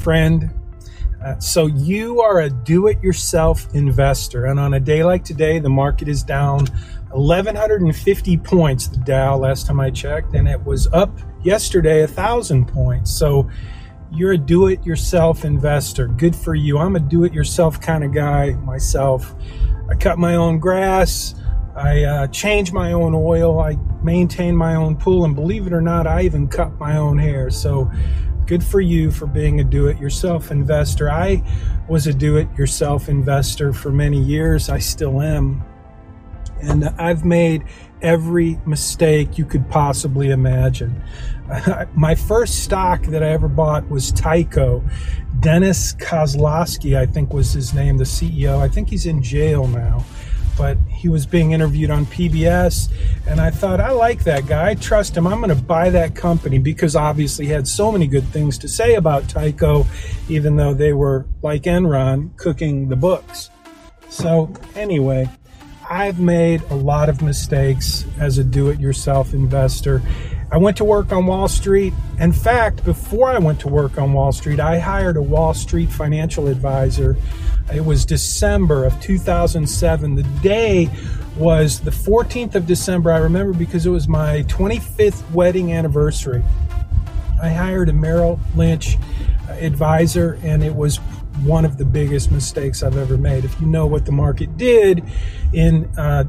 friend. Uh, so you are a do-it-yourself investor, and on a day like today, the market is down 1,150 points. The Dow, last time I checked, and it was up yesterday a thousand points. So you're a do-it-yourself investor. Good for you. I'm a do-it-yourself kind of guy myself. I cut my own grass. I uh, change my own oil. I maintain my own pool, and believe it or not, I even cut my own hair. So good for you for being a do it yourself investor. I was a do it yourself investor for many years. I still am. And I've made every mistake you could possibly imagine. My first stock that I ever bought was Tyco. Dennis Kozlowski, I think was his name, the CEO. I think he's in jail now but he was being interviewed on PBS, and I thought, I like that guy. I trust him. I'm going to buy that company because obviously he had so many good things to say about Tyco, even though they were, like Enron, cooking the books. So, anyway, I've made a lot of mistakes as a do it yourself investor. I went to work on Wall Street. In fact, before I went to work on Wall Street, I hired a Wall Street financial advisor it was December of 2007. The day was the 14th of December. I remember because it was my 25th wedding anniversary. I hired a Merrill Lynch advisor, and it was one of the biggest mistakes I've ever made. If you know what the market did in uh,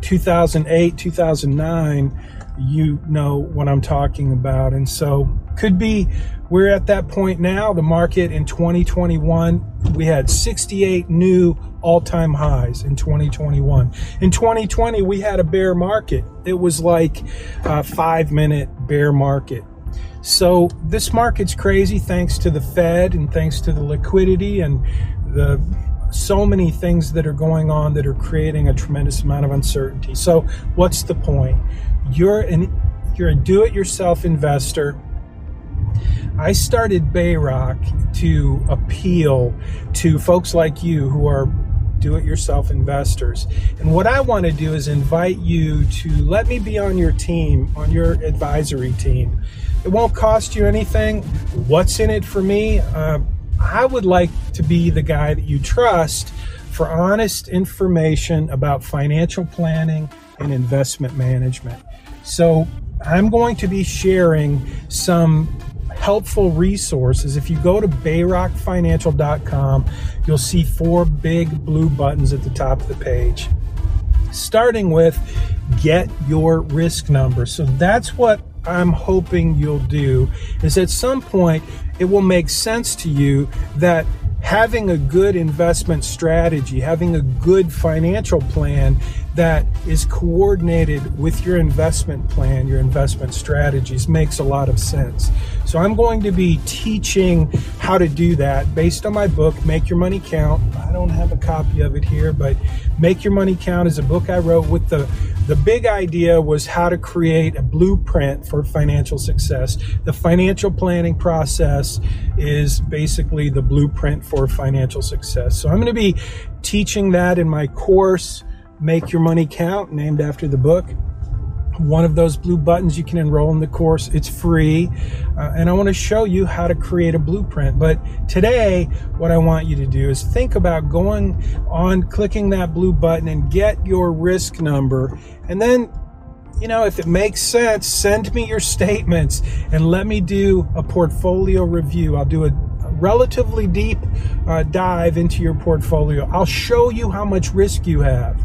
2008, 2009, you know what I'm talking about. And so, could be we're at that point now. The market in 2021, we had 68 new all time highs in 2021. In 2020, we had a bear market. It was like a five minute bear market. So this market's crazy thanks to the Fed and thanks to the liquidity and the so many things that are going on that are creating a tremendous amount of uncertainty. So what's the point? You're an you're a do-it-yourself investor I started Bayrock to appeal to folks like you who are do it yourself investors. And what I want to do is invite you to let me be on your team, on your advisory team. It won't cost you anything. What's in it for me? Uh, I would like to be the guy that you trust for honest information about financial planning and investment management. So I'm going to be sharing some helpful resources. If you go to bayrockfinancial.com, you'll see four big blue buttons at the top of the page. Starting with get your risk number. So that's what I'm hoping you'll do is at some point it will make sense to you that having a good investment strategy, having a good financial plan that is coordinated with your investment plan, your investment strategies makes a lot of sense. So I'm going to be teaching how to do that based on my book, Make Your Money Count. I don't have a copy of it here, but Make Your Money Count is a book I wrote with the the big idea was how to create a blueprint for financial success. The financial planning process is basically the blueprint for financial success. So I'm going to be teaching that in my course Make Your Money Count, named after the book. One of those blue buttons, you can enroll in the course. It's free. Uh, and I want to show you how to create a blueprint. But today, what I want you to do is think about going on, clicking that blue button, and get your risk number. And then you know, if it makes sense, send me your statements and let me do a portfolio review. I'll do a relatively deep uh, dive into your portfolio. I'll show you how much risk you have.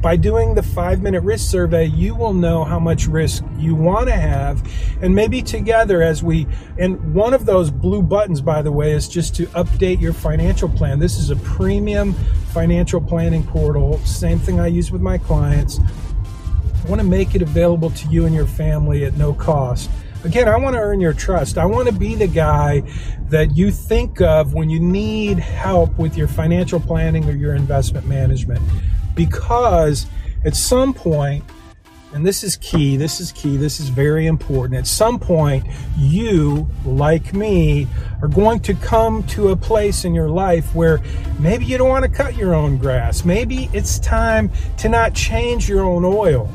By doing the five minute risk survey, you will know how much risk you want to have. And maybe together, as we, and one of those blue buttons, by the way, is just to update your financial plan. This is a premium financial planning portal. Same thing I use with my clients. I want to make it available to you and your family at no cost. Again, I want to earn your trust. I want to be the guy that you think of when you need help with your financial planning or your investment management. Because at some point, and this is key, this is key, this is very important. At some point, you, like me, are going to come to a place in your life where maybe you don't want to cut your own grass. Maybe it's time to not change your own oil.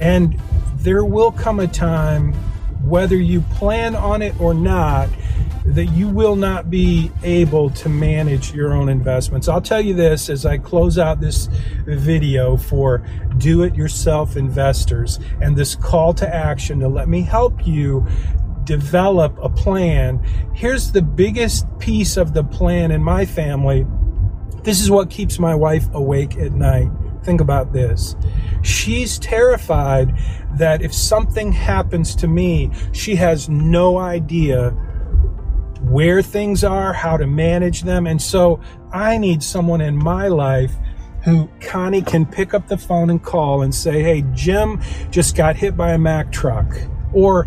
And there will come a time whether you plan on it or not, that you will not be able to manage your own investments. I'll tell you this as I close out this video for do it yourself investors and this call to action to let me help you develop a plan. Here's the biggest piece of the plan in my family. This is what keeps my wife awake at night. Think about this. She's terrified that if something happens to me, she has no idea where things are, how to manage them. And so I need someone in my life who Connie can pick up the phone and call and say, Hey, Jim just got hit by a Mack truck. Or,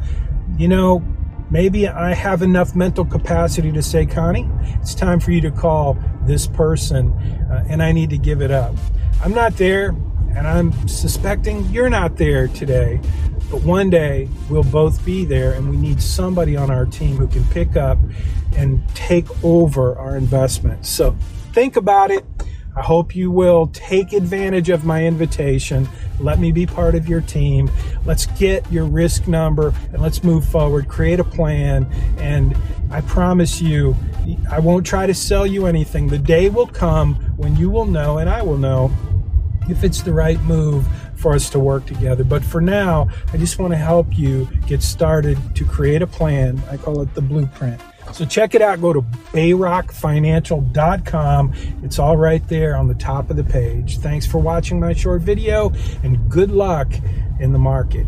you know, maybe I have enough mental capacity to say, Connie, it's time for you to call this person uh, and I need to give it up. I'm not there and I'm suspecting you're not there today. But one day we'll both be there, and we need somebody on our team who can pick up and take over our investment. So think about it. I hope you will take advantage of my invitation. Let me be part of your team. Let's get your risk number and let's move forward, create a plan. And I promise you, I won't try to sell you anything. The day will come when you will know, and I will know, if it's the right move for us to work together. But for now, I just want to help you get started to create a plan. I call it the blueprint. So check it out. Go to bayrockfinancial.com. It's all right there on the top of the page. Thanks for watching my short video and good luck in the market.